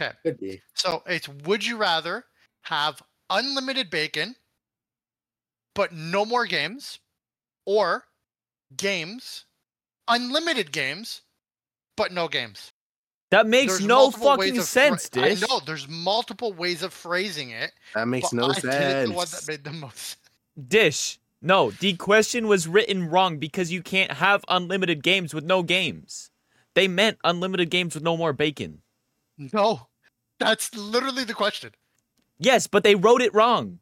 Okay. Could be. So it's would you rather have unlimited bacon, but no more games, or games, unlimited games, but no games? That makes There's no fucking of phra- sense, Dish. I know there's multiple ways of phrasing it. That makes but no I did the one that made the most. Dish. No, the question was written wrong because you can't have unlimited games with no games. They meant unlimited games with no more bacon. No, that's literally the question. Yes, but they wrote it wrong.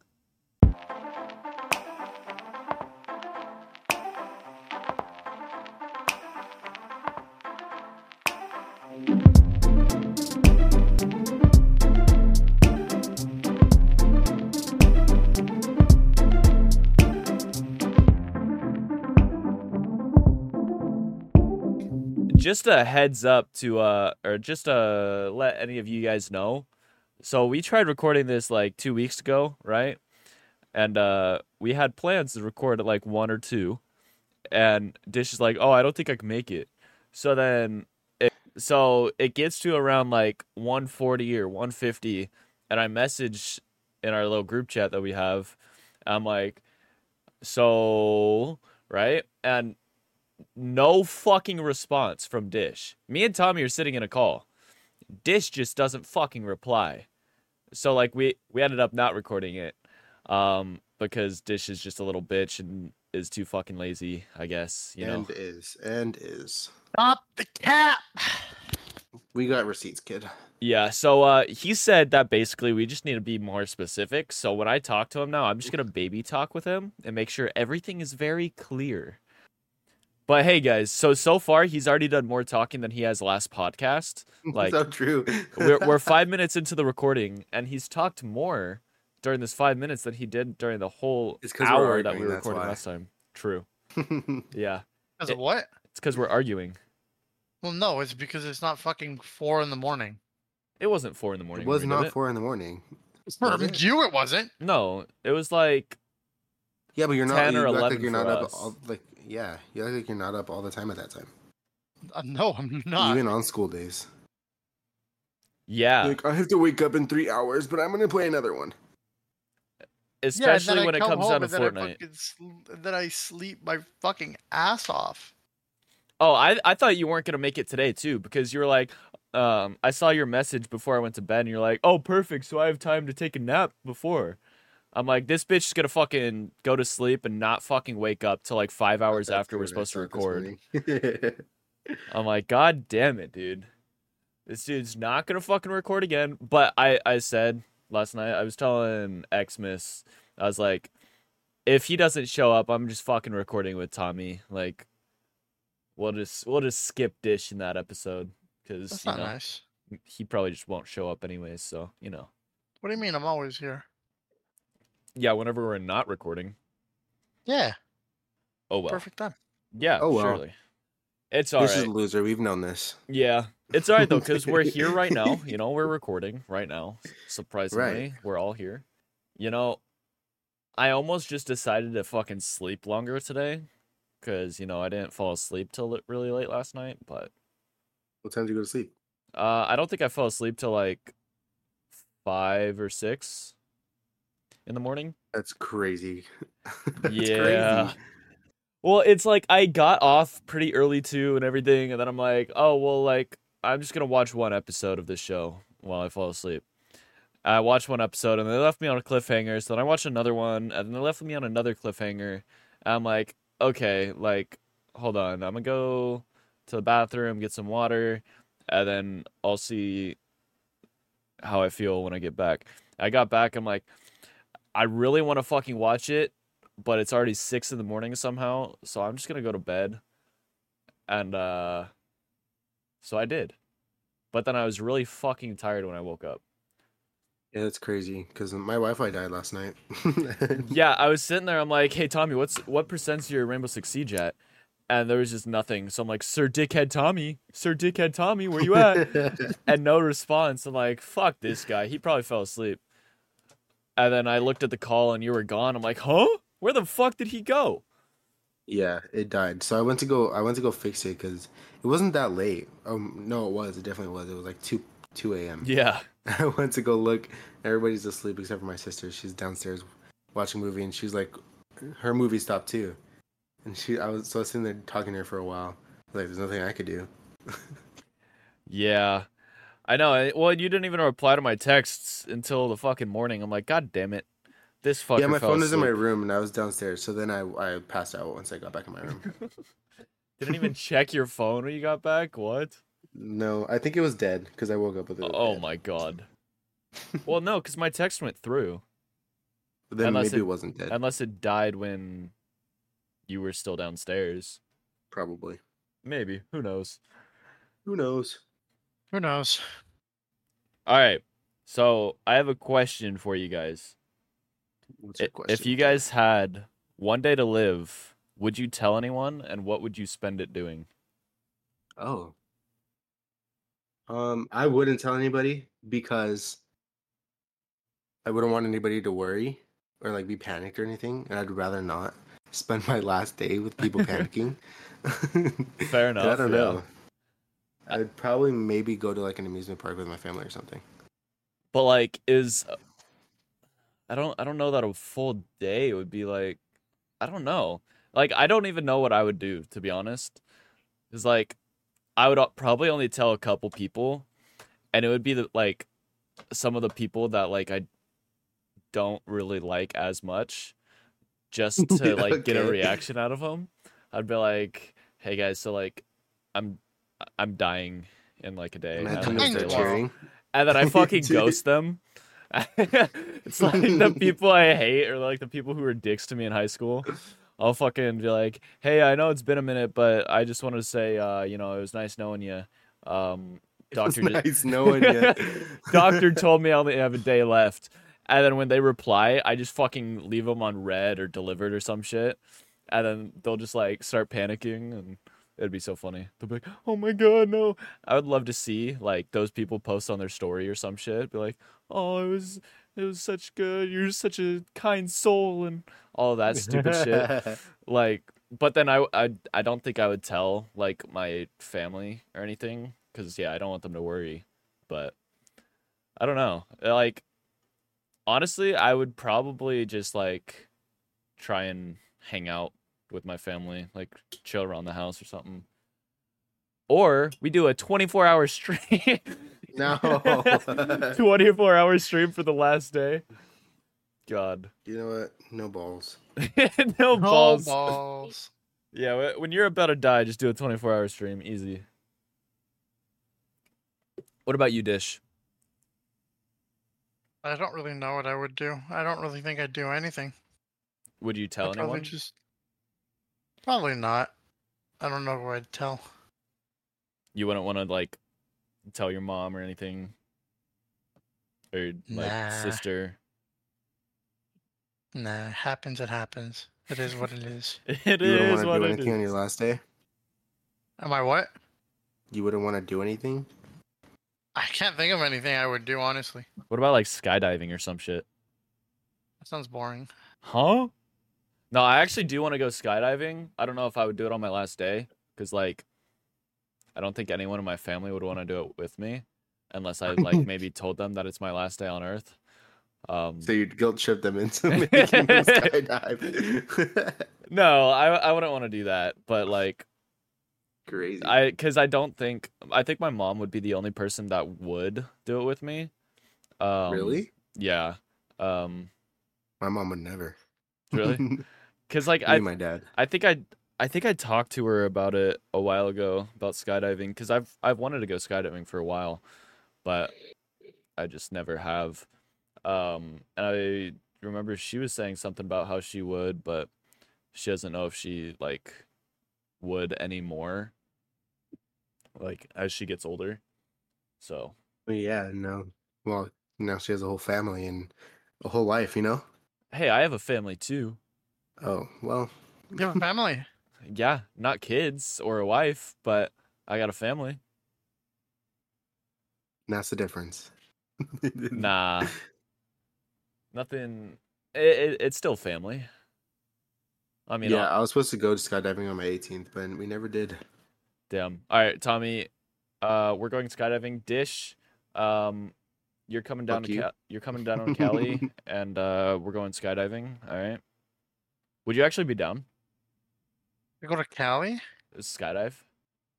Just a heads up to uh or just to let any of you guys know. So we tried recording this like 2 weeks ago, right? And uh we had plans to record at like 1 or 2 and Dish is like, "Oh, I don't think I can make it." So then it so it gets to around like 140 or 150 and I message in our little group chat that we have. I'm like, "So, right?" And no fucking response from Dish. Me and Tommy are sitting in a call. Dish just doesn't fucking reply. So like we we ended up not recording it um because Dish is just a little bitch and is too fucking lazy, I guess, you know. and is and is. Stop the cap. We got receipts, kid. Yeah, so uh he said that basically we just need to be more specific. So when I talk to him now, I'm just going to baby talk with him and make sure everything is very clear. But hey guys, so so far he's already done more talking than he has last podcast. Like so true. we're we're five minutes into the recording, and he's talked more during this five minutes than he did during the whole It's 'cause we're hour that we arguing, that's recorded why. last time. True. Yeah, Because It- of what? it's because we're arguing. Well, no, it's because it's not fucking four in the morning. It wasn't four in the morning. it was we did not it. four in the morning. For it? you, it wasn't. No, it was like Yeah, but you're not. 10 or you act 11 like you're not for up. us. All, like yeah, you act like you're not up all the time at that time. Uh, no, I'm not. Even on school days. yeah, Like I have to wake up in three hours, but I'm gonna play another one. Yeah, and then especially I when it comes home down to and then I Fortnite. fucking sl- then I sleep my fucking ass off. Oh, I I thought you weren't gonna make it today too because you were like, um, I saw your message before I went to bed, and you're like, oh, perfect, so I have time to take a nap before. I'm like, this bitch is gonna fucking go to sleep and not fucking wake up till like five hours That's after we're supposed to record. I'm like, God damn it, dude. This dude's not gonna fucking record again. But I, I said last night, I was telling Xmas, I was like, if he doesn't show up, I'm just fucking recording with Tommy. Like, we'll just we'll just skip dish in that episode because That's you not know nice. he probably just won't show up anyways. So you know, What do you mean? I'm always here. Yeah. Whenever we're not recording, Yeah, oh well, perfect time. yeah, Oh, well. surely. It's all this alright. is a loser. We've known this. Yeah, it's all right though because we're here right now. You know, we're recording right now. Surprisingly, Right. we're all here. You know, I almost just decided to fucking sleep longer today because you know I didn't fall asleep till really late last night. But What time do you go to sleep? uh, I don't think I fell asleep till like five or six in the morning. That's crazy. That's Yeah. crazy. Well, it's like I got off pretty early too and everything, and then I'm like, oh well, like I'm just gonna watch one episode of this show while I fall asleep. I watched one episode and they left me on a cliffhanger, so then I watched another one and then they left me on another cliffhanger. And I'm like, okay, like hold on, I'm gonna go to the bathroom, get some water, and then I'll see how I feel when I get back. I got back, I'm like, I really want to fucking watch it, but it's already six in the morning somehow, so I'm just gonna go to bed. And uh so I did. But then I was really fucking tired when I woke up. Yeah, that's crazy because my Wi-Fi died last night. Yeah, I was sitting there, I'm like, hey Tommy, what's what percent's your Rainbow Six Siege at? And there was just nothing. So I'm like, Sir Dickhead Tommy, Sir Dickhead Tommy, where you at? and no response. I'm like, fuck this guy. He probably fell asleep. And then I looked at the call and you were gone. I'm like, huh? Where the fuck did he go? yeah, it died. So I went to go. I went to go fix it because it wasn't that late. Um, no, it was. It definitely was. It was like two 2 a.m. Yeah. I went to go look. Everybody's asleep except for my sister. She's downstairs watching a movie, and she's like, her movie stopped too. And she, I was so I was sitting there talking to her for a while. Like, there's nothing I could do. Yeah. I know. Well, you didn't even reply to my texts until the fucking morning. I'm like, God damn it. This fucker yeah, my fell phone was in my room, and I was downstairs. So then I, I passed out once I got back in my room. Didn't even check your phone when you got back? What? no, I think it was dead because I woke up with it. Oh dead. my god. well, no, because my text went through. But then unless maybe it- it, wasn't dead. Unless it died when you were still downstairs. Probably. Maybe. Who knows? Who knows? Who knows? All right. So I have a question for you guys. What's your question? If you guys had one day to live, would you tell anyone and what would you spend it doing? Oh. Um, I wouldn't tell anybody because I wouldn't want anybody to worry or like be panicked or anything, and I'd rather not spend my last day with people panicking. Fair enough. I don't yeah. know. I'd probably maybe go to like an amusement park with my family or something. But like is I don't I don't know that a full day would be like I don't know. Like I don't even know what I would do to be honest. Is like I would probably only tell a couple people and it would be the like some of the people that like I don't really like as much just to like get a reaction out of them. I'd be like, "Hey guys, so like I'm I'm dying in like a day." and Imagine don't if they're cheering. and then I fucking ghost them. it's like the people I hate or like the people who were dicks to me in high school. I'll fucking be like, "Hey, I know it's been a minute, but I just wanted to say, uh, you know, it was nice knowing you. Um, It was doctor, ju- nice knowing you. doctor told me I only have a day left." And then when they reply, I just fucking leave them on red or delivered or some shit, and then they'll just like start panicking and. It'd be so funny. They'll be like, "Oh my god, no!" I would love to see like those people post on their story or some shit. Be like, "Oh, it was, it was such good. You're such a kind soul," and all that stupid shit. Like, but then I, I, I don't think I would tell like my family or anything because yeah, I don't want them to worry. But I don't know. Like, honestly, I would probably just like try and hang out with my family, like chill around the house or something. Or we do a 24 hour stream. No. 24 hour stream for the last day. God. you know what? No balls. no balls. No balls. Yeah, when you're about to die, just do a 24 hour stream. Easy. What about you, Dish? I don't really know what I would do. I don't really think I'd do anything. Would you tell I'd probably anyone? just probably not. I don't know who I'd tell. You wouldn't want to like tell your mom or anything, or like Nah. sister. Nah, happens. It happens. It is what it is. It you wouldn't is want to what do it anything on your last day. Am I what? You wouldn't want to do anything. I can't think of anything I would do honestly. What about like skydiving or some shit? That sounds boring. Huh? No, I actually do want to go skydiving. I don't know if I would do it on my last day because, like, I don't think anyone in my family would want to do it with me unless I like maybe told them that it's my last day on Earth. Um, So you'd guilt trip them into making them skydive. no, I I wouldn't want to do that. But like, Crazy. I because I don't think I think my mom would be the only person that would do it with me. Um, really? Yeah. Um, My mom would never. really? Because like Me I my dad. I think I I think I talked to her about it a while ago about skydiving because I've I've wanted to go skydiving for a while, but I just never have. Um, and I remember she was saying something about how she would, but she doesn't know if she like would anymore. Like as she gets older, so yeah, no. Well, now she has a whole family and a whole life, you know? hey, I have a family too. Oh, well. You have a family. Yeah, not kids or a wife, but I got a family. That's the difference. Nah. Nothing. It, it, it's still family. I mean, yeah, uh, I was supposed to go to skydiving on my 18th, but we never did. damn. All right, Tommy. Uh, we're going skydiving. Dish. Um, you're coming down Fuck to you. Ca- you're coming down on Cali, and uh, we're going skydiving. All right. Would you actually be down? You go to Cali? Skydive?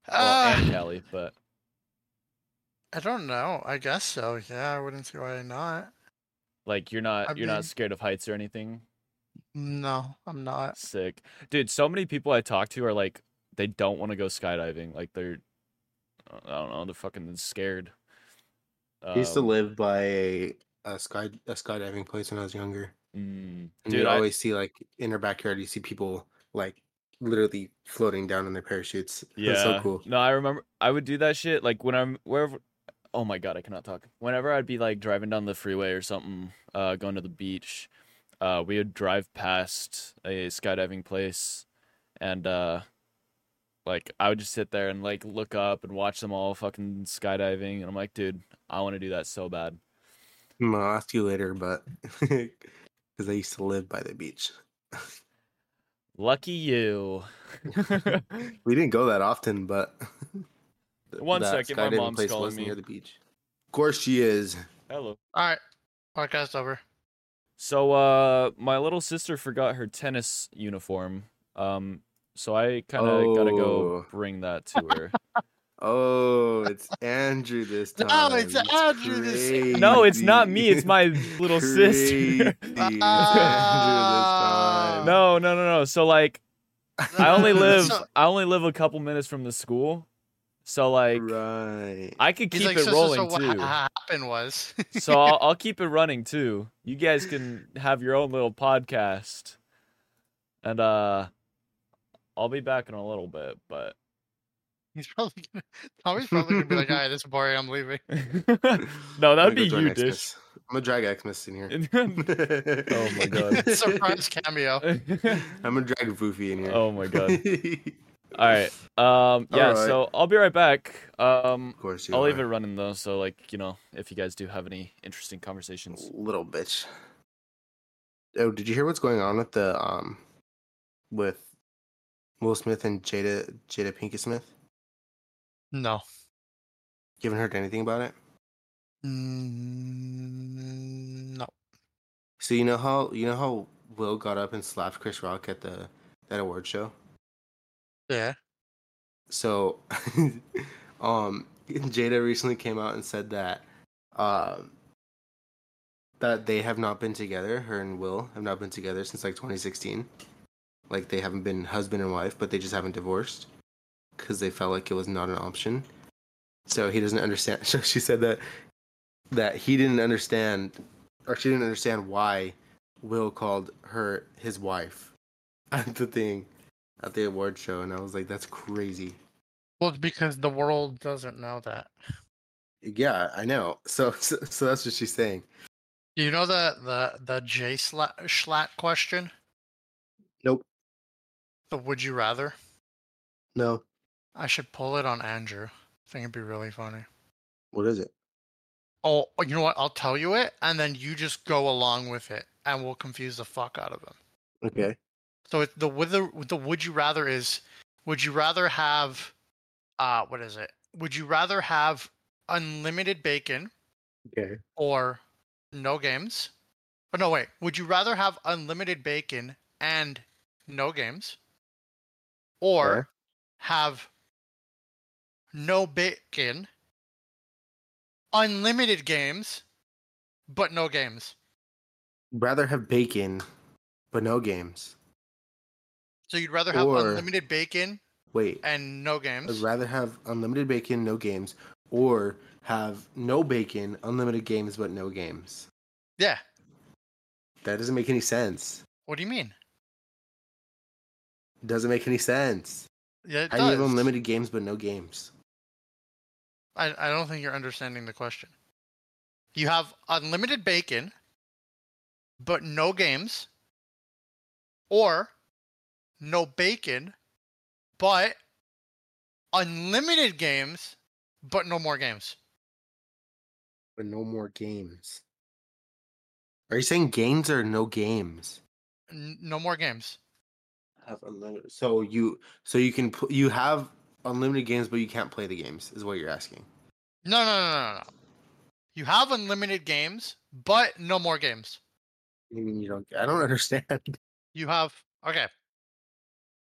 Well, Uh, and Cali, but I don't know. I guess so. Yeah, I wouldn't see why not. like you're not I you're mean- not scared of heights or anything. No, I'm not. Sick, dude. So many people I talk to are like they don't want to go skydiving. Like they're I don't know. They're fucking scared. I used to Um, live by a, a sky a skydiving place when I was younger. Mm, And dude, you I, always see like in our backyard, you see people like literally floating down in their parachutes. Yeah. That's so cool. No, I remember I would do that shit like when I'm wherever oh my god, I cannot talk. Whenever I'd be like driving down the freeway or something, uh going to the beach, uh we would drive past a skydiving place and uh like I would just sit there and like look up and watch them all fucking skydiving and I'm like, dude, I want to do that so bad. I'll ask you later, but because I used to live by the beach. Lucky you. We didn't go that often, but th- One that second, my mom's place calling me. near the beach. Of course, she is. Hello. All right. Podcast over. So uh my little sister forgot her tennis uniform. Um so I kind of got to go Oh. bring that to her. Oh, it's Andrew this time. No, it's Andrew this- Time. no, it's not me, it's my little sister. Crazy. It's Andrew this time. no, no, no, no. So like I only live So- I only live a couple minutes from the school. So like right. I could keep like, it so, so, rolling so what too. ha- happened was. so I'll, I'll keep it running too. You guys can have your own little podcast. And uh I'll be back in a little bit, but He's probably gonna, Tommy's probably gonna be like, "All right, this is boring. I'm leaving." no, that'd be you, Dish. Xmas. I'm gonna drag Xmas in here. oh my god. Surprise cameo. I'm gonna drag Foofy in here. oh my god. All right. Um yeah, Alright. so I'll be right back. Um of course you I'll leave it running though, so like, you know, if you guys do have any interesting conversations. Little bitch. Oh, did you hear what's going on with the um with Will Smith and Jada Jada Pinkett Smith? No. You haven't heard anything about it? Mm, no. So you know how you know how Will got up and slapped Chris Rock at the that award show? Yeah. So um Jada recently came out and said that um that they have not been together, her and Will have not been together since like 2016. Like they haven't been husband and wife, but they just haven't divorced cuz they felt like it was not an option. So he doesn't understand. So she said that that he didn't understand or she didn't understand why Will called her his wife at the thing at the award show and I was like that's crazy. Well, it's because the world doesn't know that. Yeah, I know. So so, so that's what she's saying. You know the the the J Slat Schlatt question. Nope. The would you rather? No. I should pull it on Andrew. I think it'd be really funny. What is it? Oh, you know what? I'll tell you it, and then you just go along with it, and we'll confuse the fuck out of him. Okay. So it, the with the the would you rather is would you rather have uh what is it? Would you rather have unlimited bacon Okay. or no games? But no wait, would you rather have unlimited bacon and no games? Or Okay. have no bacon, unlimited games, but no games? Rather have bacon, but no games. So you'd rather have Or- unlimited bacon Wait. and no games? I'd rather have unlimited bacon, no games, or have no bacon, unlimited games, but no games. Yeah. That doesn't make any sense. What do you mean? It doesn't make any sense. Yeah, it How do you have unlimited games but no games? I, I don't think you're understanding the question. You have unlimited bacon, but no games, or no bacon, but unlimited games, but no more games. But no more games. Are you saying games or no games? N- no more games. Have unlimited. So you so you can you have unlimited games, but you can't play the games. Is what you're asking. No, no, no, no, no. You have unlimited games, but no more games. You mean you don't? I don't understand. You have okay.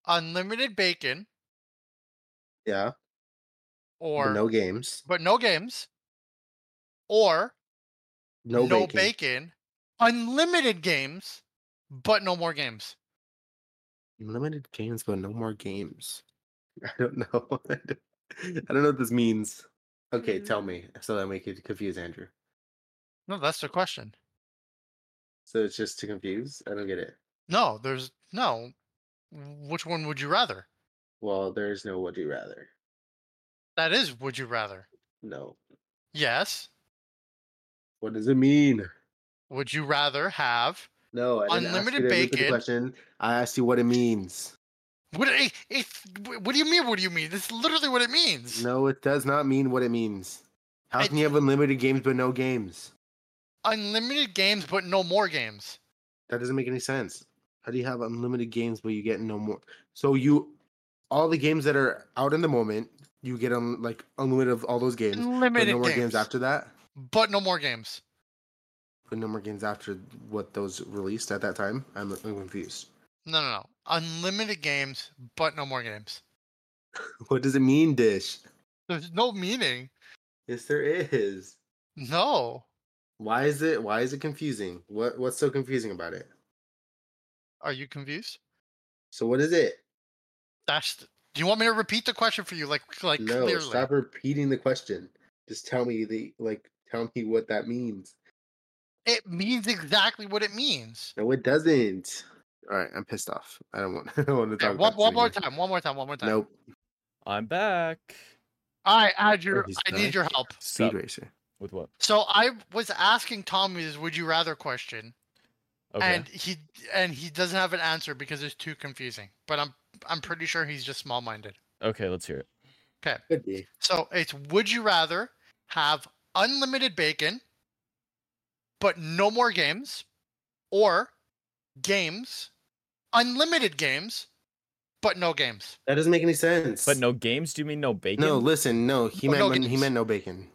Unlimited bacon Yeah. or But no games. but no games. Or No, no bacon. bacon. Unlimited games, but no more games. Unlimited games, but no more games. I don't know. I don't know what this means. Okay, Mm. tell me so that make it confuse Andrew. No, that's the question. So it's just to confuse. I don't get it. No, there's no. Which one would you rather? Well, there's no would you rather. That is would you rather. No. Yes. What does it mean? Would you rather have No, Unlimited ask you to repeat the bacon. question. I asked you what it means. What eh, it, it, what do you mean what do you mean? This literally what it means. No, it does not mean what it means. How can you have unlimited games but no games? Unlimited games but no more games. That doesn't make any sense. How do you have unlimited games but you get no more? So you, all the games that are out in the moment, you get on like unlimited of all those games. But Unlimited no more games. games. after that. But no more games. But no more games after what those released at that time. I'm, I'm confused. No, no, no. Unlimited games but no more games. What does it mean, Dish? There's no meaning. Yes, there is. No. Why is it? Why is it confusing? What What's so confusing about it? Are you confused? So what is it? That's. Do you want me to repeat the question for you, like, like no, clearly? stop repeating the question. Just tell me the like. Tell me what that means. It means exactly what it means. No, it doesn't. All right, I'm pissed off. I don't want. I don't want to Okay, talk. one, about one more time. One more time. One more time. Nope. I'm back. All right, Andrew. he's I need your help. Speed Sup? racer. With what? So I was asking Tommy this "Would you rather" question, Okay. and he and he doesn't have an answer because it's too confusing. But I'm I'm pretty sure he's just small-minded. okay, let's hear it. Okay, Could be. so it's would you rather have unlimited bacon, but no more games, or games, unlimited games, but no games. That doesn't make any sense. But no games? Do you mean no bacon? No, listen. No, he No, no meant he meant no bacon.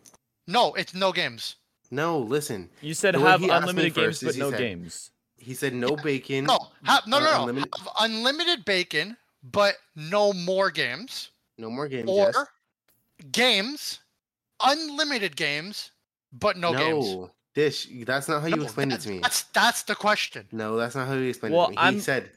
No, it's no games. No, listen. You said The way have he asked me unlimited games, first is but he no said- games. He said no bacon. No, ha- no, no, no. unlimited- Have unlimited bacon, but no more games. No more games. or yes. games, unlimited games, but no, games. Dish. That's not how you No, explained it to me. That's that's the question. No, that's not how you explained Well, it to me. I'm- He said.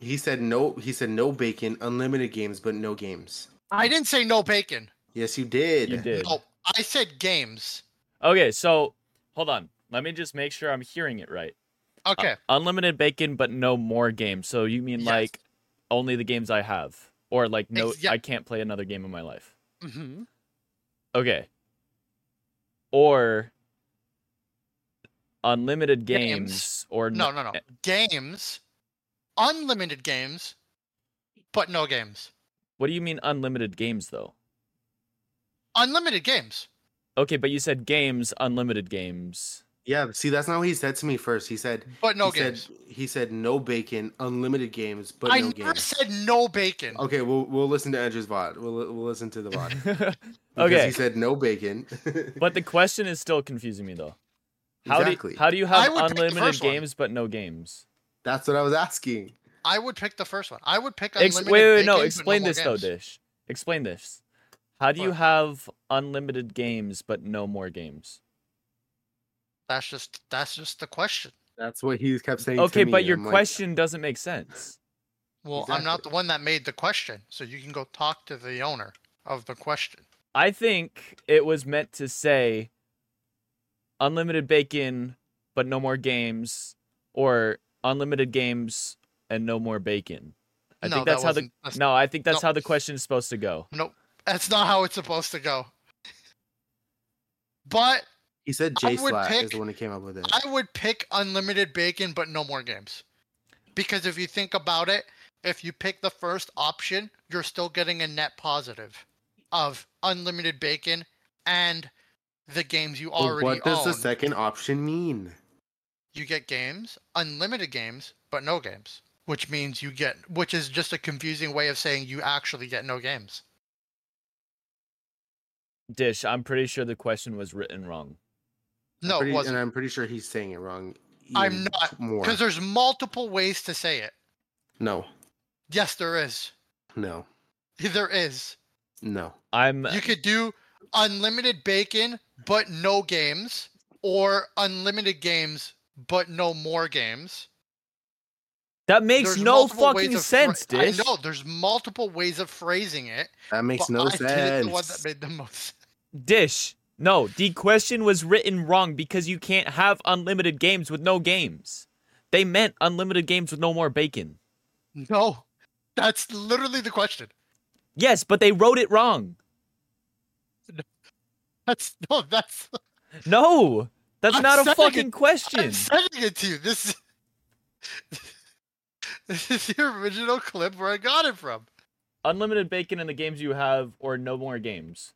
He said no. He said no bacon, unlimited games, but no games. I didn't say no bacon. Yes, you did. You did. No, I said games. Okay, so hold on. Let me just make sure I'm hearing it right. Uh, Okay. unlimited bacon, but no more games. So you mean Yes. like only the games I have, or like no, yeah. I can't play another game in my life. hmm Okay. Or unlimited games, Games. or No, no, no. Eh games, unlimited games, but no games. What do you mean unlimited games though? Unlimited games. Okay, but you said games, unlimited games. Yeah. See, that's not what he said to me first. He said But no he games. Said, he said no bacon, unlimited games, but I no never said no bacon. Okay, we'll we'll listen to Andrew's VOD. We'll we'll listen to the VOD. Because okay, He said no bacon. but the question is still confusing me though. How exactly. do how do you have would pick the unlimited first one. games but no games? That's what I was asking. I would pick the first one. I would pick Ex- unlimited wait, wait, wait, no. but Explain more this though. Dish. Explain this. How do you have unlimited games but no more games? That's just that's just the question. That's what he kept saying. to Okay, me. but your I'm like, question doesn't make sense. Well, I'm not the one that made the question, so you can go talk to the owner of the question. I think it was meant to say unlimited bacon but no more games or unlimited games and no more bacon. I No, think that that's how the that's- No, I think that's no. how the question is supposed to go. Nope, that's not how it's supposed to go. But He said I J would Slat is pick- the one who came up with it. I would pick unlimited bacon, but no more games. Because if you think about it, if you pick the first option, you're still getting a net positive of unlimited bacon and the games you Well, already what does the second option mean? you get games, unlimited games, but no games. Which means you get, which is just a confusing way of saying you actually get no games. Dish, I'm pretty sure the question was written wrong. No, Pretty- it wasn't. and I'm pretty sure he's saying it wrong. I'm not, more. Because there's multiple ways to say it. No, Yes, there is. no, There is. no. I'm You could do unlimited bacon, but no games, or unlimited games, but no more games. that makes There's no fucking of phra- sense, Dish. I know there's multiple ways of phrasing it. That makes but no I did the one that sense. made the most. Dish. No, the question was written wrong because you can't have unlimited games with no games. They meant unlimited games with no more bacon. No, that's literally the question. Yes, but they wrote it wrong. That's no, that's. No, that's I'm not a fucking it- question. I'm sending it to you. This is. This is the original clip where I got it from. Unlimited bacon in the games you have, or no more games.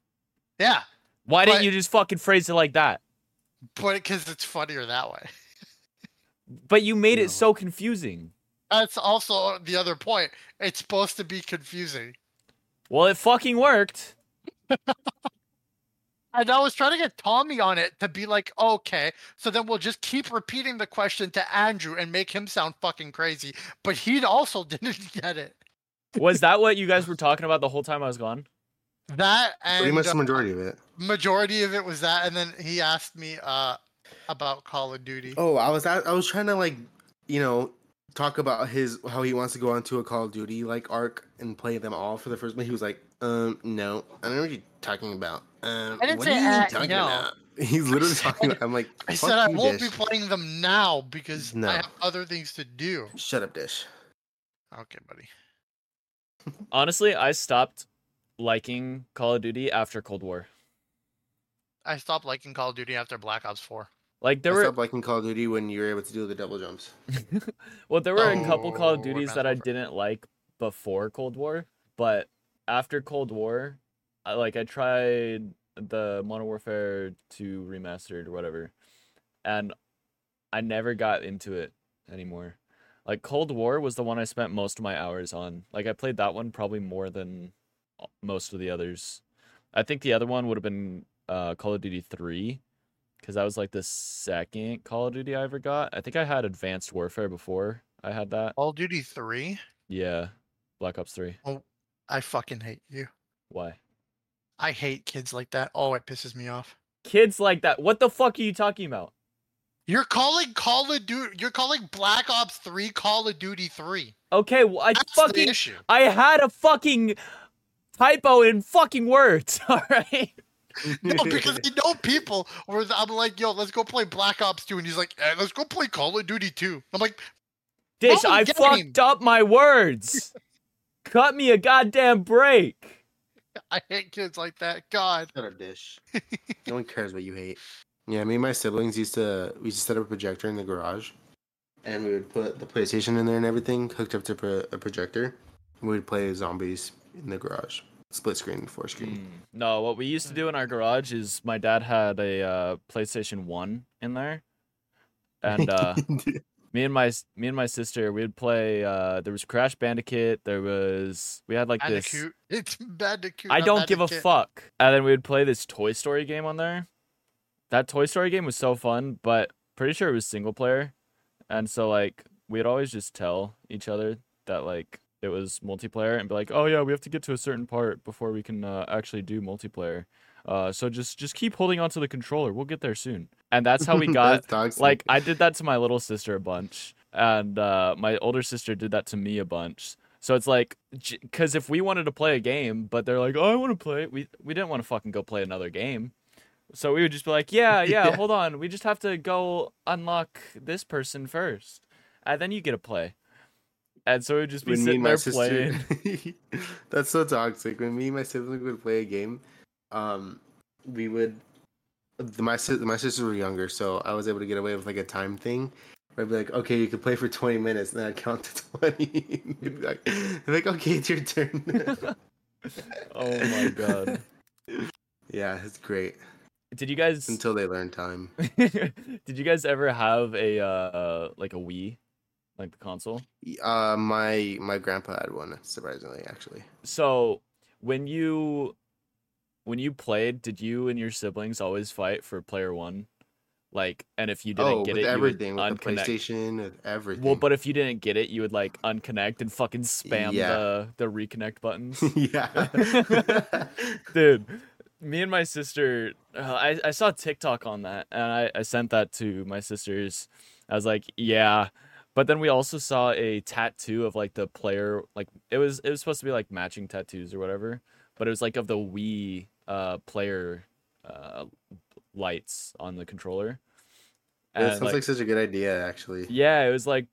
Yeah, Why didn't you just fucking phrase it like that? but because it's funnier that way. But you made No. it so confusing. That's also the other point. It's supposed to be confusing. Well, it fucking worked. And I was trying to get Tommy on it to be like, okay, so then we'll just keep repeating the question to Andrew and make him sound fucking crazy. But he also didn't get it. Was that what you guys were talking about the whole time I was gone? That and Pretty much the majority of it. majority of it was that, and then he asked me uh about Call of Duty. Oh, I was at, I was trying to like, you know, talk about his how he wants to go onto a Call of Duty like arc and play them all for the first. But he was like, um, no, I don't know what you're talking about. Um, I didn't what say, are you uh, talking no. about? He's literally talking. About, I'm like, I said I won't Dish." be playing them now because No. I have other things to do. Shut up, Dish. Okay, buddy. Honestly, I stopped liking Call of Duty after Cold War. I stopped liking Call of Duty after Black Ops 4. Like there I were stopped liking Call of Duty when you were able to do the double jumps. well, there were a couple Call of Oh, Duties Advanced that I didn't like before Cold War, but after Cold War, I like I tried the Modern Warfare 2 remastered or whatever, and I never got into it anymore. Like Cold War was the one I spent most of my hours on. Like I played that one probably more than most of the others. I think the other one would have been uh, Call of Duty 3 because that was like the second Call of Duty I ever got. I think I had Advanced Warfare before I had that. Call of Duty 3? Yeah, Black Ops 3. Oh, I fucking hate you. Why? I hate kids like that. Oh, it pisses me off. Kids like that. What the fuck are you talking about? You're calling Call of Duty. You're calling Black Ops 3 Call of Duty 3. Okay, well, I That's the fucking issue. I had a fucking typo in fucking words. All right. No, because I know people where I'm like, yo, let's go play Black Ops 2. And he's like, eh, let's go play Call of Duty 2. I'm like, Dish, I fucked up my words. Cut me a goddamn break. I hate kids like that. God. Shut up, Dish. no one cares what you hate. Yeah, me and my siblings used to we used to set up a projector in the garage, and we would put the PlayStation in there and everything hooked up to pro- a projector. We would play zombies in the garage, split screen, four screen. No, what we used to do in our garage is my dad had a uh, PlayStation One in there, and uh, me and my me and my sister we would play. Uh, there was Crash Bandicoot. There was we had like this. Bandicoot. It's Bandicoot. I don't give a fuck. And then we would play this Toy Story game on there. That Toy Story game was so fun, but pretty sure it was single player. And so like we'd always just tell each other that like it was multiplayer and be like, "Oh yeah, we have to get to a certain part before we can uh, actually do multiplayer." Uh, so just just keep holding on to the controller. We'll get there soon. And that's how we got like I did that to my little sister a bunch, and uh, my older sister did that to me a bunch. So it's like, because if we wanted to play a game, but they're like, "Oh, I want to play," we we didn't want to fucking go play another game. So we would just be like, "Yeah, yeah, Yeah. hold on, we just have to go unlock this person first, and then you get to play." And so we'd just be when me sitting there sister, playing. that's so toxic. When me and my sibling would play a game, um, we would. The, my my sisters were younger, so I was able to get away with like a time thing. Where I'd be like, okay, you can play for twenty minutes, and then I'd count to twenty. They'd be like, they'd be like, okay, it's your turn. Oh my god! yeah, it's great Did you guys? until they learn time. Did you guys ever have a uh like a Wii, like the console? Uh, my my grandpa had one, surprisingly, actually. So when you when you played, did you and your siblings always fight for player one? Like, and if you didn't oh, get with it, everything, you with would the. PlayStation, with everything. Well, but if you didn't get it, you would like unconnect and fucking spam Yeah. the the reconnect buttons. yeah. Dude, me and my sister, uh, I, I saw TikTok on that and I, I sent that to my sisters. I was like, yeah. But then we also saw a tattoo of like the player, like it was it was supposed to be like matching tattoos or whatever, but it was like of the Wii uh player uh lights on the controller. And, sounds like- like such a good idea, actually. yeah, it was like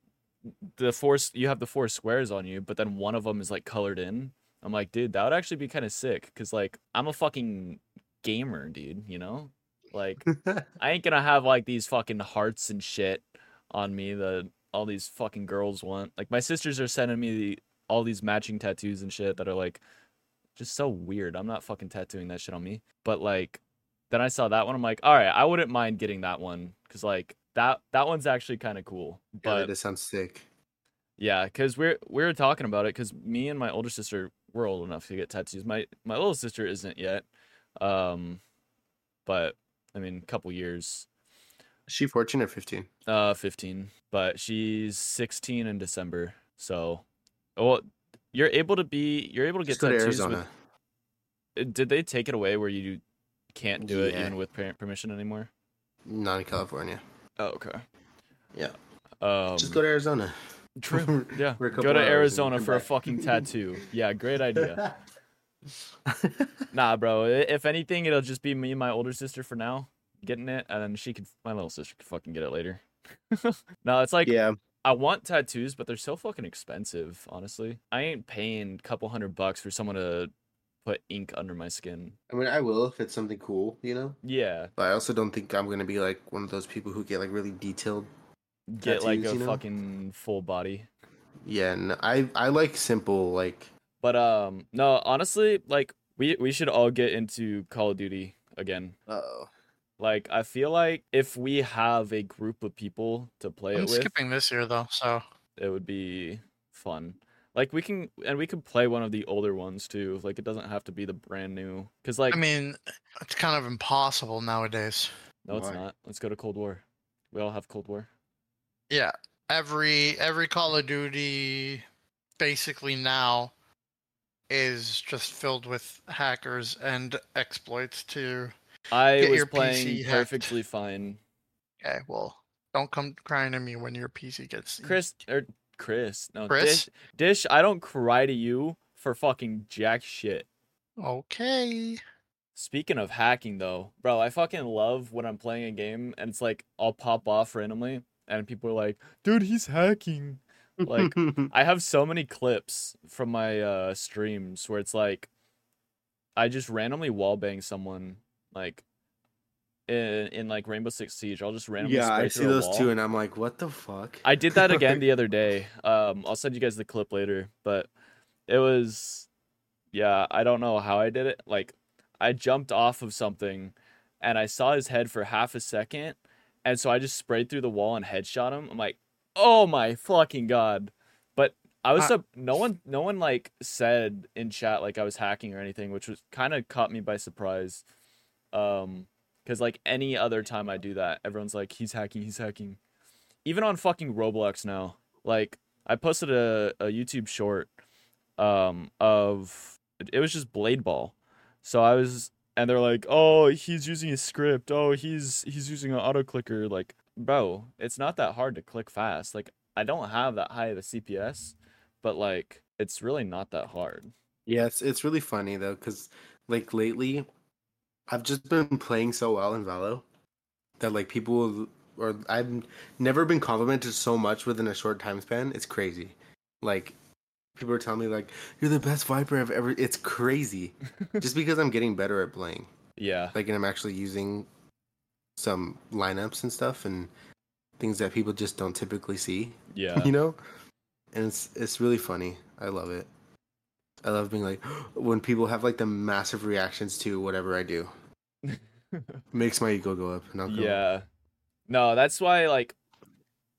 the four. You have the four squares on you, but then one of them is like colored in. I'm like, dude, that would actually be kind of sick, cause like I'm a fucking gamer, dude. You know, like I ain't gonna have like these fucking hearts and shit on me that all these fucking girls want. Like my sisters are sending me the, all these matching tattoos and shit that are like just so weird. I'm not fucking tattooing that shit on me. But like then I saw that one. I'm like, all right, I wouldn't mind getting that one because like that that one's actually kind of cool. yeah, But that does sound sick. yeah, because we're we were talking about it because me and my older sister we're old enough to get tattoos. My my little sister isn't yet, um, but I mean, a couple years. Is she 14 or 15? Uh, fifteen, but she's sixteen in December. So, well, you're able to be you're able to get to tattoos. Arizona. With, uh, did they take it away where you can't do it even with parent permission anymore? Not in California. Oh, okay. Yeah. Um, Just go to Arizona. True. Yeah. Go to Arizona for a fucking tattoo. Yeah, great idea. Nah, bro. If anything, it'll just be me and my older sister for now getting it, and then she could, my little sister could fucking get it later. no, it's like yeah. I want tattoos, but they're so fucking expensive. Honestly, I ain't paying a couple hundred bucks for someone to put ink under my skin. I mean, I will if it's something cool, you know? Yeah, But I also don't think I'm going to be like one of those people who get like really detailed. get like a Tattoos, you know? fucking full body. Yeah, no, I I like simple like But um, no, honestly, like we we should all get into Call of Duty again. uh Like I feel like if we have a group of people to play I'm it with, skipping this year though, so it would be fun. Like we can and we could play one of the older ones too. Like it doesn't have to be the brand new. Cause like I mean, it's kind of impossible nowadays. no, it's Why? not. Let's go to Cold War. We all have Cold War. Yeah, every every Call of Duty, basically now, is just filled with hackers and exploits to. I was playing PC hacked. perfectly fine. Okay, well, don't come crying to me when your PC gets. Chris or Chris, no Chris? Dish. Dish, I don't cry to you for fucking jack shit. Okay. Speaking of hacking though, bro, I fucking love when I'm playing a game and it's like I'll pop off randomly and people are like, "Dude, he's hacking." Like, I have so many clips from my uh streams where it's like I just randomly wallbang someone like in, in like Rainbow Six Siege. I'll just randomly yeah, spray I see those wall. two, and I'm like, what the fuck? I did that again the other day. Um, I'll send you guys the clip later, but it was, yeah, I don't know how I did it. Like, I jumped off of something, and I saw his head for half a second, and so I just sprayed through the wall and headshot him. I'm like, oh my fucking god! But I was I- sup- no one, no one like said in chat like I was hacking or anything, which was kind of caught me by surprise. Um, because like any other time I do that, everyone's like, he's hacking, he's hacking even on fucking Roblox now. Like I posted a, a YouTube short um of it was just Blade Ball. So I was and they're like, "Oh, he's using a script. Oh, he's he's using an auto clicker." Like, bro, it's not that hard to click fast. Like, I don't have that high of a CPS, but like it's really not that hard. Yeah, it's it's really funny though, because like lately, I've just been playing so well in Valo that like people or I've never been complimented so much within a short time span. It's crazy. Like people are telling me like you're the best Viper I've ever. It's crazy, just because I'm getting better at playing. Yeah. Like and I'm actually using some lineups and stuff and things that people just don't typically see. Yeah. you know and it's it's really funny i love it i love being like when people have like the massive reactions to whatever i do makes my ego go up go, Yeah. No, that's why like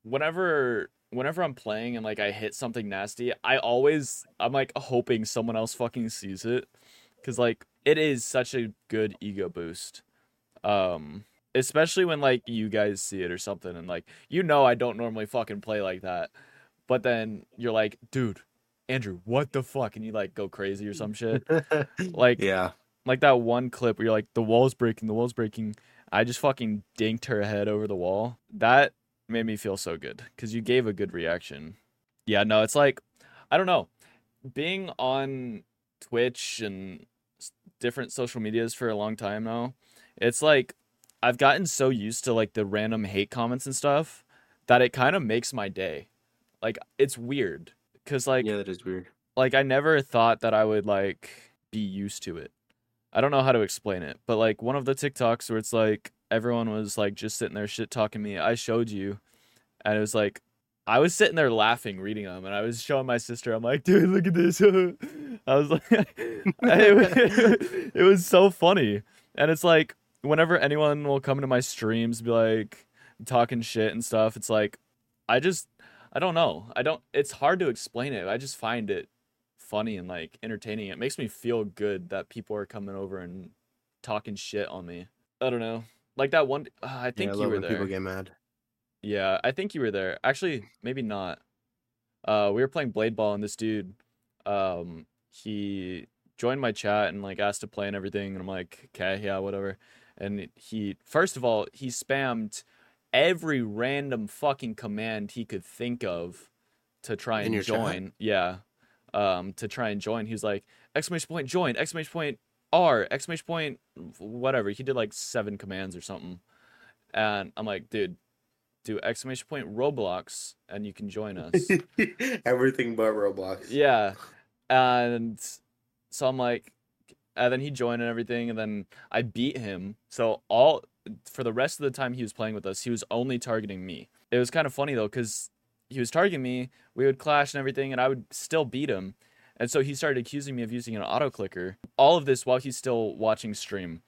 whenever whenever I'm playing and like I hit something nasty, I always I'm like hoping someone else fucking sees it cuz like it is such a good ego boost. Um especially when like you guys see it or something and like you know I don't normally fucking play like that. But then you're like, dude, Andrew, what the fuck? And you like go crazy or some shit. Like yeah. like that one clip where you're like, the wall's breaking, the wall's breaking. I just fucking dinked her head over the wall. That made me feel so good because you gave a good reaction. Yeah, no, it's like, I don't know. Being on Twitch and different social medias for a long time now, it's like I've gotten so used to like the random hate comments and stuff that it kind of makes my day. Like, it's weird because, like, yeah, that is weird. like I never thought that I would like be used to it. I don't know how to explain it, but like one of the TikToks where it's like everyone was like just sitting there shit talking me. I showed you, and it was like I was sitting there laughing reading them, and I was showing my sister. I'm like, dude, look at this. I was like, it, it was so funny, and it's like whenever anyone will come into my streams, be like talking shit and stuff. It's like I just I don't know. I don't. It's hard to explain it. I just find it funny and like entertaining. It makes me feel good that people are coming over and talking shit on me. I don't know. Like that one. Uh, I Yeah, think I you were there. people get mad. Yeah, I think you were there. Actually, maybe not. Uh, we were playing blade ball, and this dude, um, he joined my chat and like asked to play and everything, and I'm like, okay, yeah, whatever. And he, first of all, he spammed every random fucking command he could think of to try and join. Yeah, um, to try and join. He was like, exclamation point join, exclamation point R, exclamation point whatever. He did like seven commands or something, and I'm like, dude do exclamation point Roblox and you can join us. Everything but Roblox. yeah. And so I'm like and then he joined and everything and then I beat him. So all for the rest of the time he was playing with us, he was only targeting me. It was kind of funny though cuz he was targeting me, we would clash and everything and I would still beat him. And so he started accusing me of using an auto clicker. All of this while he's still watching stream.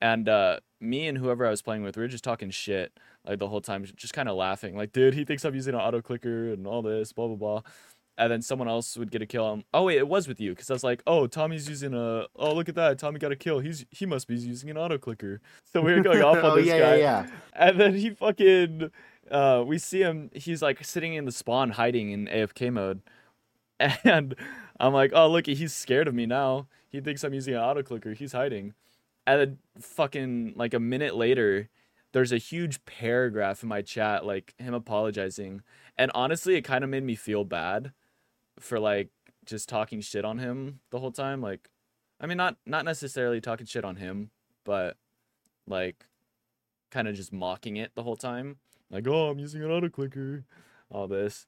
And uh, me and whoever I was playing with, we were just talking shit like the whole time, just kind of laughing. Like, dude, he thinks I'm using an auto clicker and all this, blah blah blah. And then someone else would get a kill. Um, oh wait, it was with you because I was like, oh, Tommy's using a. Oh look at that, Tommy got a kill. He's he must be using an auto clicker. So we were going off on oh this yeah, guy. yeah, yeah. And then he fucking uh we see him he's like sitting in the spawn hiding in AFK mode. And I'm like, "Oh, look, he's scared of me now. He thinks I'm using an auto clicker. He's hiding." And then fucking like a minute later, there's a huge paragraph in my chat like him apologizing. And honestly, it kind of made me feel bad for like just talking shit on him the whole time like I mean not not necessarily talking shit on him, but like kind of just mocking it the whole time. Like, oh, I'm using an auto clicker, all this.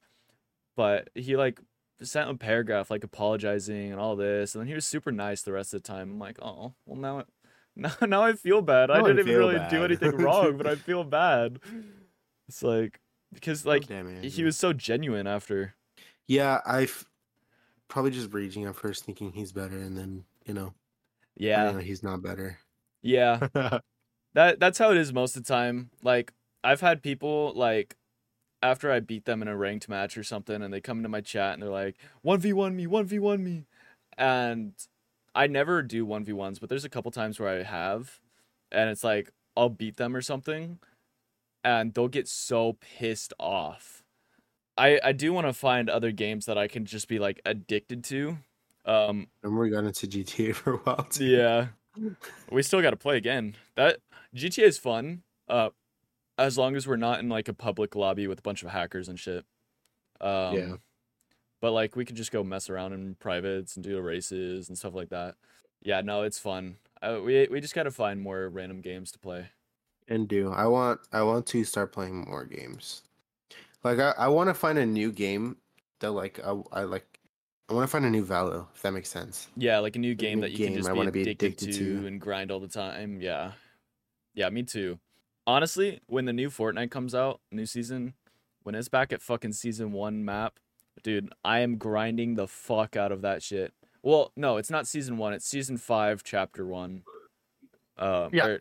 But he like sent a paragraph like apologizing and all this, and then he was super nice the rest of the time. I'm like, oh, well now, it, now, now I feel bad. I didn't even really do anything wrong, but I feel bad. It's like because like Oh, he was so genuine after. Yeah, I've probably just raging at first, thinking he's better, and then you know, Yeah, finding out he's not better. yeah. that that's how it is most of the time. Like I've had people like after I beat them in a ranked match or something and they come into my chat and they're like 1v1 me, 1v1 me. And I never do 1v1s, but there's a couple times where I have and it's like I'll beat them or something and they'll get so pissed off. I I do want to find other games that I can just be like addicted to. Um Remember we got into GTA for a while too. yeah. We still got to play again. That GTA is fun. Uh as long as we're not in like a public lobby with a bunch of hackers and shit. Um Yeah. But like we could just go mess around in privates and do races and stuff like that. Yeah, no, it's fun. Uh, we we just got to find more random games to play. And do I want I want to start playing more games. Like I, I want to find a new game that like I, I like I want to find a new Valo if that makes sense. Yeah, like a new game new that you can game just I be wanna be addicted, addicted to, to. and grind all the time. Yeah. Yeah, me too. Honestly, when the new Fortnite comes out, new season, when it's back at fucking season 1 map, dude, I am grinding the fuck out of that shit. Well, no, it's not season 1, it's season 5 chapter 1. Uh, Yeah. or-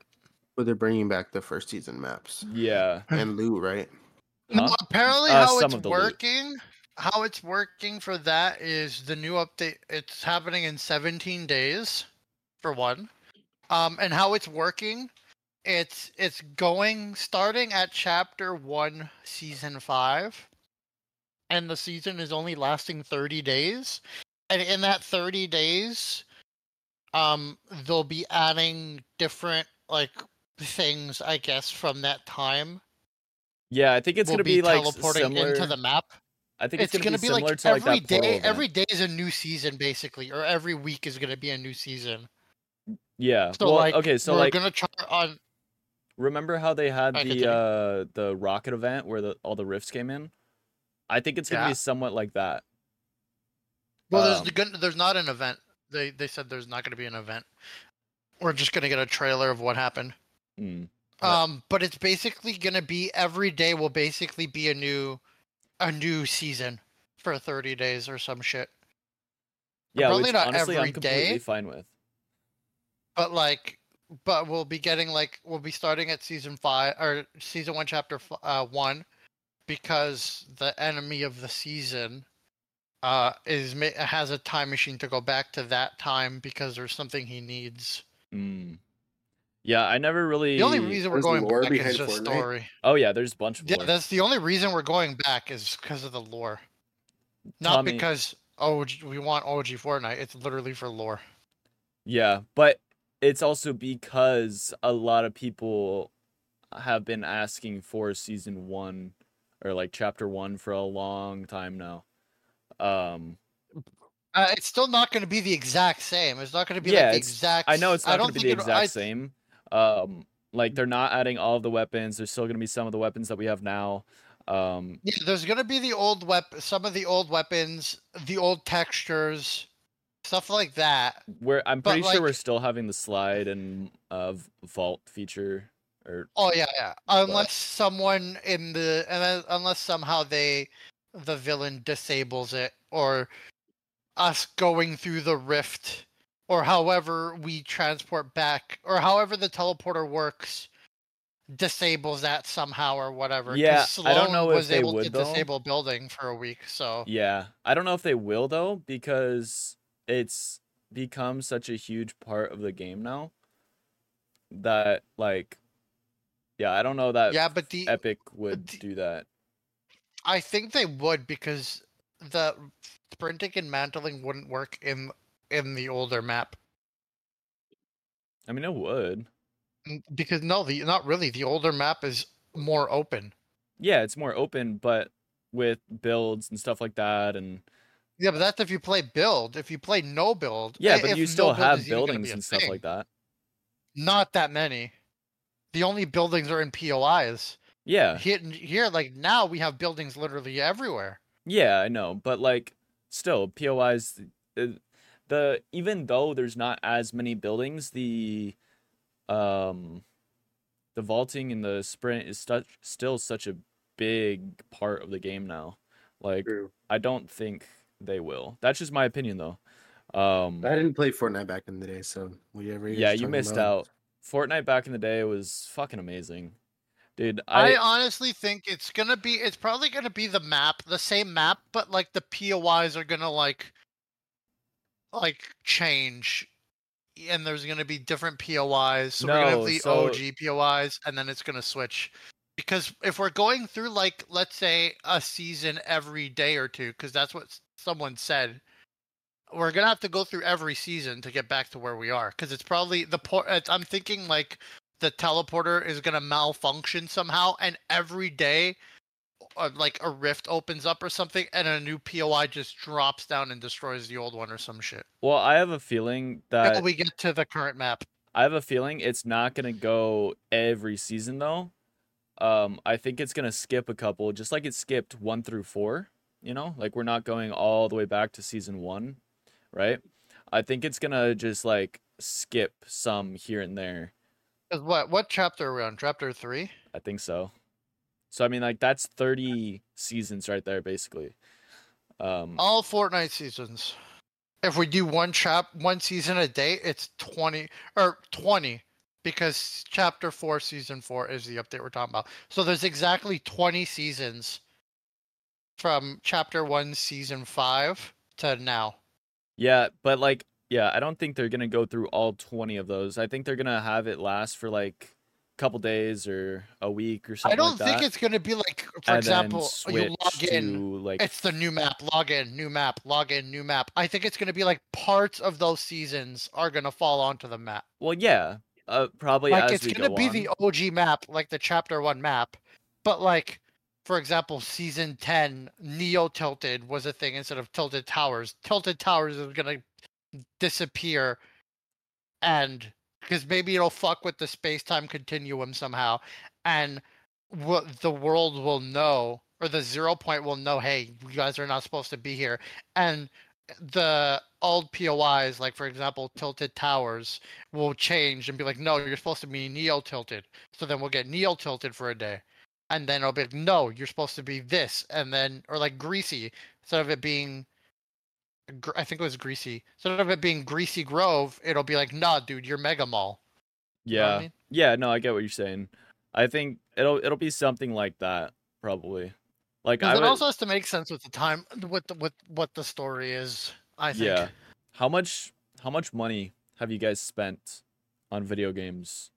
But they're bringing back the first season maps yeah. and loot, right? Huh? apparently, Uh, how it's the loot. working, how it's working for that is the new update. It's happening in 17 days, for one. Um, and how it's working it's it's going starting at chapter one, season five, and the season is only lasting thirty days. And in that thirty days, um, they'll be adding different like things, I guess, from that time. Yeah, I think it's gonna be, like teleporting similar. into the map. I think it's, It's, gonna, gonna be be similar like to like every that day. Every day is a new season, basically, or every week is gonna be a new season. Yeah. So well, like, okay, so we're like, gonna try on. remember how they had the uh the rocket event where the all the rifts came in? I think it's gonna Yeah. be somewhat like that. Well, there's um, the gun- there's not an event. They they said there's not gonna be an event. We're just gonna get a trailer of what happened. Mm. Um, but it's basically gonna be every day will basically be a new, a new season for 30 days or some shit. Yeah, Probably not honestly I'm completely day. fine with. But like, but we'll be getting like we'll be starting at season five or season one, chapter f- uh, one, because the enemy of the season, uh, is ma- has a time machine to go back to that time because there's something he needs. Mm. Yeah, I never really. The only reason we're going back is just Fortnite? story. Oh yeah, there's a bunch of Yeah, lore. that's the only reason we're going back is because of the lore, not Tommy- because oh we want OG Fortnite. It's literally for lore. Yeah, but it's also because a lot of people have been asking for season one or like chapter one for a long time now. Um, Uh, it's still not going to be the exact same. It's not going to be Yeah, like the exact. I know it's not going to be the exact I- same. Um, like they're not adding all of the weapons. There's still going to be some of the weapons that we have now. Um, Yeah, there's gonna be the old wep, some of the old weapons, the old textures, stuff like that. we're I'm But, pretty sure we're still having the slide and uh vault feature or Oh yeah, yeah. Unless someone in the and then, unless somehow they, the villain disables it, or us going through the rift, or however we transport back, or however the teleporter works, disables that somehow or whatever. Yeah, I don't Sloan know if they able would, to though. disable building for a week, so Yeah, I don't know if they will though because it's become such a huge part of the game now that like yeah, I don't know that yeah. But the Epic would the- do that. I think they would because the sprinting and mantling wouldn't work in in the older map. I mean, it would. Because no, the not really. The older map is more open. Yeah, it's more open, but with builds and stuff like that and Yeah, but that's if you play build. If you play no build, yeah, but if you no still build have buildings and stuff thing, like that. Not that many. The only buildings are in POIs. Yeah. Here, here, like now, we have buildings literally everywhere. Yeah, I know, but like still POIs uh, the even though there's not as many buildings, the um the vaulting and the sprint is stu- still such a big part of the game now. Like True. I don't think they will. That's just my opinion though. Um I didn't play Fortnite back in the day, so whatever. yeah, you missed out. Fortnite back in the day was fucking amazing. Dude, I, I honestly think it's gonna be. It's probably gonna be the map, the same map, but like the POIs are gonna like, like change, and there's gonna be different POIs. So we're gonna have the so- OG POIs, and then it's gonna switch. Because if we're going through like, let's say a season every day or two, because that's what someone said, we're gonna have to go through every season to get back to where we are. Because it's probably the port. Uh, I'm thinking like the teleporter is gonna malfunction somehow, and every day, uh, like a rift opens up or something, and a new POI just drops down and destroys the old one or some shit. well, I have a feeling that Until we get to the current map. I have a feeling it's not gonna go every season though. Um, I think it's gonna skip a couple, just like it skipped one through four. You know, like we're not going all the way back to season one, right? I think it's gonna just like skip some here and there. 'Cause what what chapter are we on? Chapter three. I think so. So I mean, like that's thirty seasons right there, basically. Um, All Fortnite seasons. If we do one chap one season a day, it's twenty or twenty. Because chapter four, season four is the update we're talking about. So there's exactly twenty seasons from chapter one, season five to now. Yeah, but like, yeah, I don't think they're gonna go through all 20 of those. I think they're gonna have it last for like couple days or a week or something I don't like think that. it's gonna be like, for and example, you log in. to like It's the new map, log in, new map, log in, new map. I think it's gonna be like parts of those seasons are gonna fall onto the map. well, yeah, uh, probably like it's we gonna go be on. the OG map, like the chapter one map. But like, for example, season ten, Neo Tilted was a thing instead of Tilted Towers. Tilted Towers is gonna disappear, and because maybe it'll fuck with the space time continuum somehow, and what the world will know, or the zero point will know, hey, you guys are not supposed to be here, and the old POIs, like for example, Tilted Towers, will change and be like, no, you're supposed to be Neo Tilted. So then we'll get Neo Tilted for a day. And then it'll be like, no, you're supposed to be this. And then, or like Greasy, instead of it being, I think it was Greasy, instead of it being Greasy Grove, it'll be like, nah, dude, you're Mega Mall. You know yeah, I mean? yeah. No, I get what you're saying. I think it'll it'll be something like that probably. Like I Because it would, also has to make sense with the time, with the, with what the story is. I think. yeah. How much how much money have you guys spent on video games?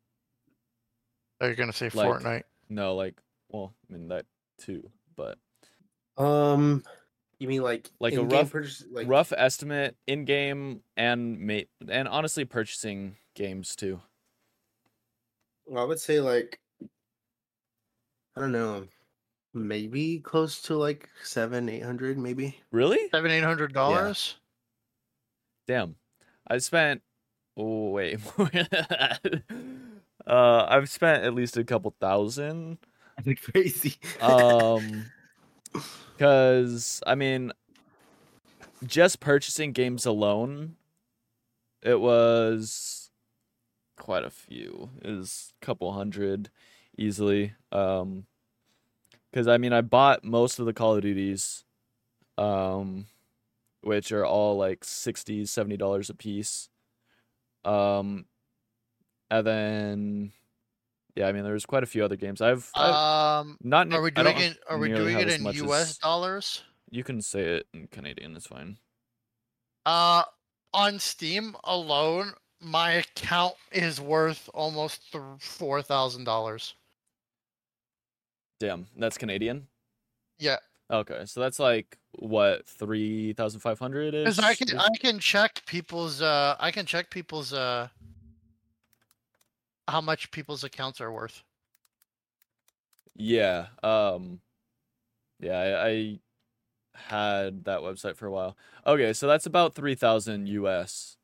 Are you gonna say Like- Fortnite? No, like well, I mean that too, but Um, you mean like Like a rough- purchase, like rough estimate in game and mate and honestly purchasing games too. Well, I would say like I don't know, maybe close to like seven, eight hundred, maybe. Really? Seven, eight hundred dollars. Damn. I spent oh wait. uh I've spent at least a couple thousand. Crazy. Um cuz I mean just purchasing games alone it was quite a few. It was a couple hundred easily. Um cuz I mean I bought most of the Call of Duties um which are all like 60 70 dollars a piece. Um and then yeah, I mean there was quite a few other games. I've, I've Um, not are we doing it? Are we doing it in U.S. as- dollars? You can say it in Canadian, it's fine. Uh, on Steam alone, my account is worth almost four thousand dollars. Damn, that's Canadian. Yeah, Okay, so that's like what three thousand five hundred is. because I can I can check people's uh I can check people's uh how much people's accounts are worth. Yeah. Um. Yeah, I, I had that website for a while. Okay, so that's about three thousand US.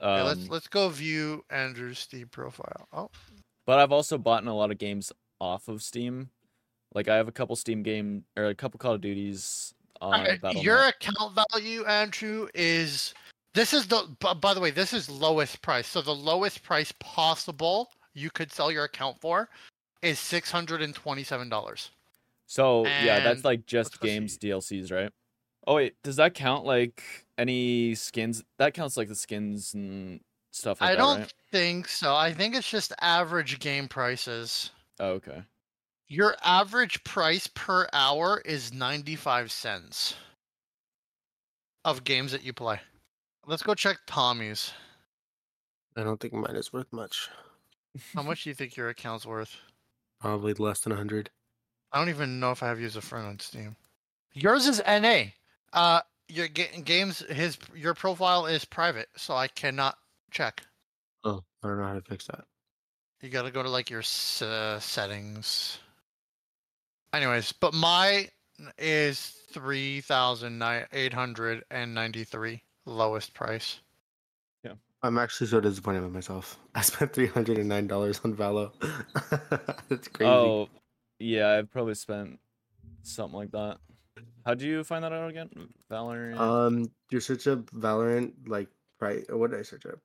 Um, Okay, let's let's go view Andrew's Steam profile. Oh, but I've also bought a lot of games off of Steam. Like I have a couple Steam game or a couple Call of Duties on your account value, Andrew, is this is the by the way this is lowest price. So the lowest price possible you could sell your account for is six hundred and twenty-seven dollars. So yeah, that's like just games see. DLCs, right? Oh wait, does that count like any skins? That counts like the skins and stuff like I that, don't right? think so. I think it's just average game prices. Oh, okay. Your average price per hour is 95 cents of games that you play. Let's go check Tommy's. I don't think mine is worth much. How much do you think your account's worth? Probably less than a hundred. I don't even know if I have you as a friend on Steam. Yours is NA. Uh, your ga- games, his your profile is private, so I cannot check. Oh, I don't know how to fix that. You gotta go to like your s- uh, settings. Anyways, but my is three thousand eight hundred and ninety three lowest price. Yeah. I'm actually so disappointed with myself. I spent three hundred and nine dollars on Valo. That's crazy. Oh, yeah, I've probably spent something like that. How do you find that out again? Valorant. Um, you search up Valorant, like right? What did I search up?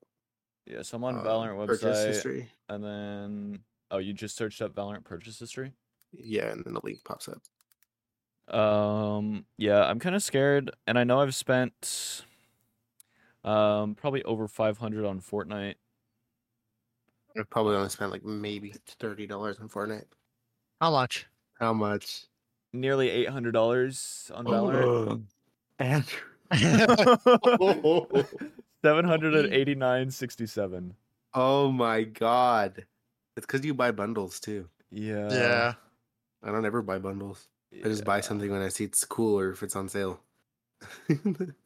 yeah, so I'm on Uh, Valorant purchase website, history. and then oh, you just searched up Valorant purchase history. Yeah, and then the link pops up. Um, yeah, I'm kind of scared, and I know I've spent um probably over 500 on Fortnite. I probably only spent like maybe thirty dollars on Fortnite. How much? How much? Nearly $800 on Valorant. and 789.67. oh my god, It's because you buy bundles too. Yeah. yeah. I don't ever buy bundles. I just buy something when I see it's cool or if it's on sale.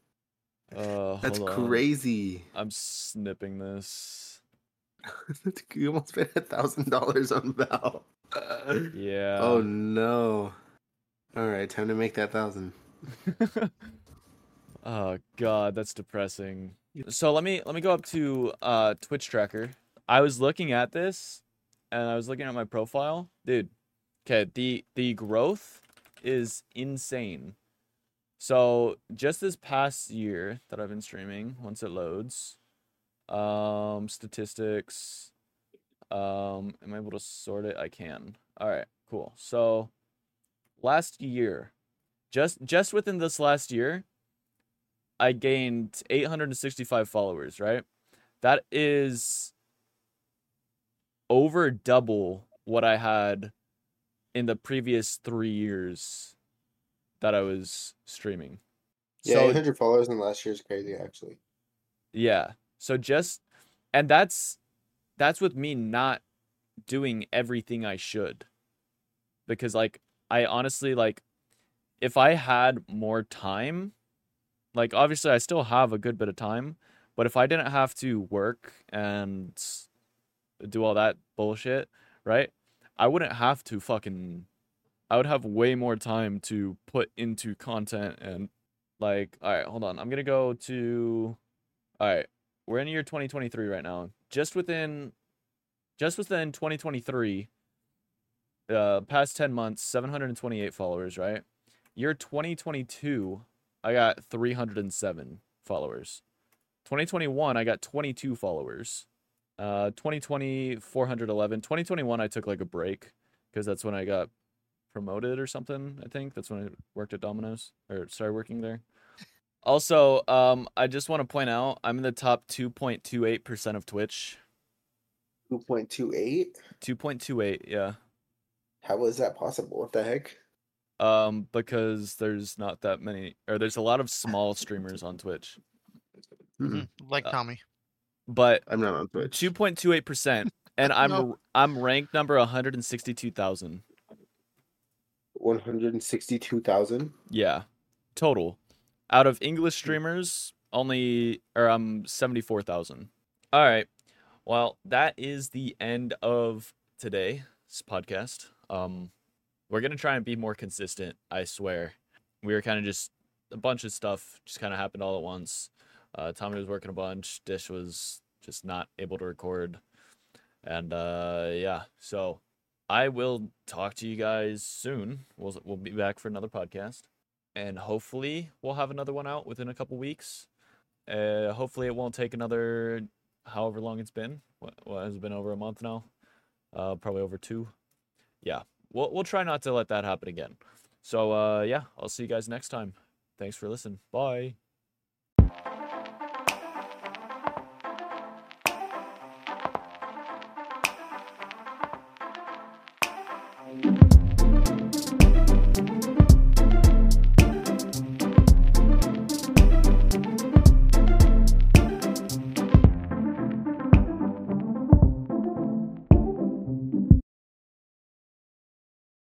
Uh, That's crazy. I'm snipping this. you almost spent a thousand dollars on Val. Yeah. Oh no. All right, time to make that thousand. oh god, that's depressing. So let me let me go up to uh Twitch tracker. I was looking at this and I was looking at my profile. Dude, okay, the the growth is insane. So just this past year that I've been streaming, once it loads, um statistics um am I able to sort it? I can. All right, cool. So last year, just just within this last year, I gained 865 followers, right? That is over double what I had in the previous 3 years that I was streaming. Yeah, So 800 followers in last year is crazy, actually. yeah. So just and that's that's with me not doing everything I should. Because like I honestly like if I had more time, like obviously I still have a good bit of time, but if I didn't have to work and do all that bullshit, right? I wouldn't have to fucking I would have way more time to put into content and like all right, hold on. I'm going to go to all right. We're in year 2023 right now. Just within just within 2023 uh past 10 months 728 followers, right? Year 2022 I got 307 followers. 2021 I got 22 followers. Uh 2020 411. 2021 I took like a break because that's when I got promoted or something, I think. That's when I worked at Domino's or started working there. Also, um, I just want to point out I'm in the top 2.28% of Twitch. 2.28? 2.28, yeah. How is that possible? What the heck? Um, because there's not that many, or there's a lot of small streamers on Twitch. Mhm, Like Uh, Tommy. But I'm not on Twitch. 2.28%, and I'm No. I'm ranked number 162,000. 162,000? Yeah, total. Out of English streamers, only or um 74,000. All right. Well, that is the end of today's podcast. Um we're going to try and be more consistent, I swear. We were kind of just a bunch of stuff just kind of happened all at once. Uh Tommy was working a bunch, Dish was just not able to record. And uh yeah, so I will talk to you guys soon. We'll we'll be back for another podcast, and hopefully we'll have another one out within a couple weeks. Uh, hopefully it won't take another however long it's been. What, what has been over a month now? Uh, probably over two. Yeah, we'll we'll try not to let that happen again. So uh, yeah, I'll see you guys next time. Thanks for listening. Bye.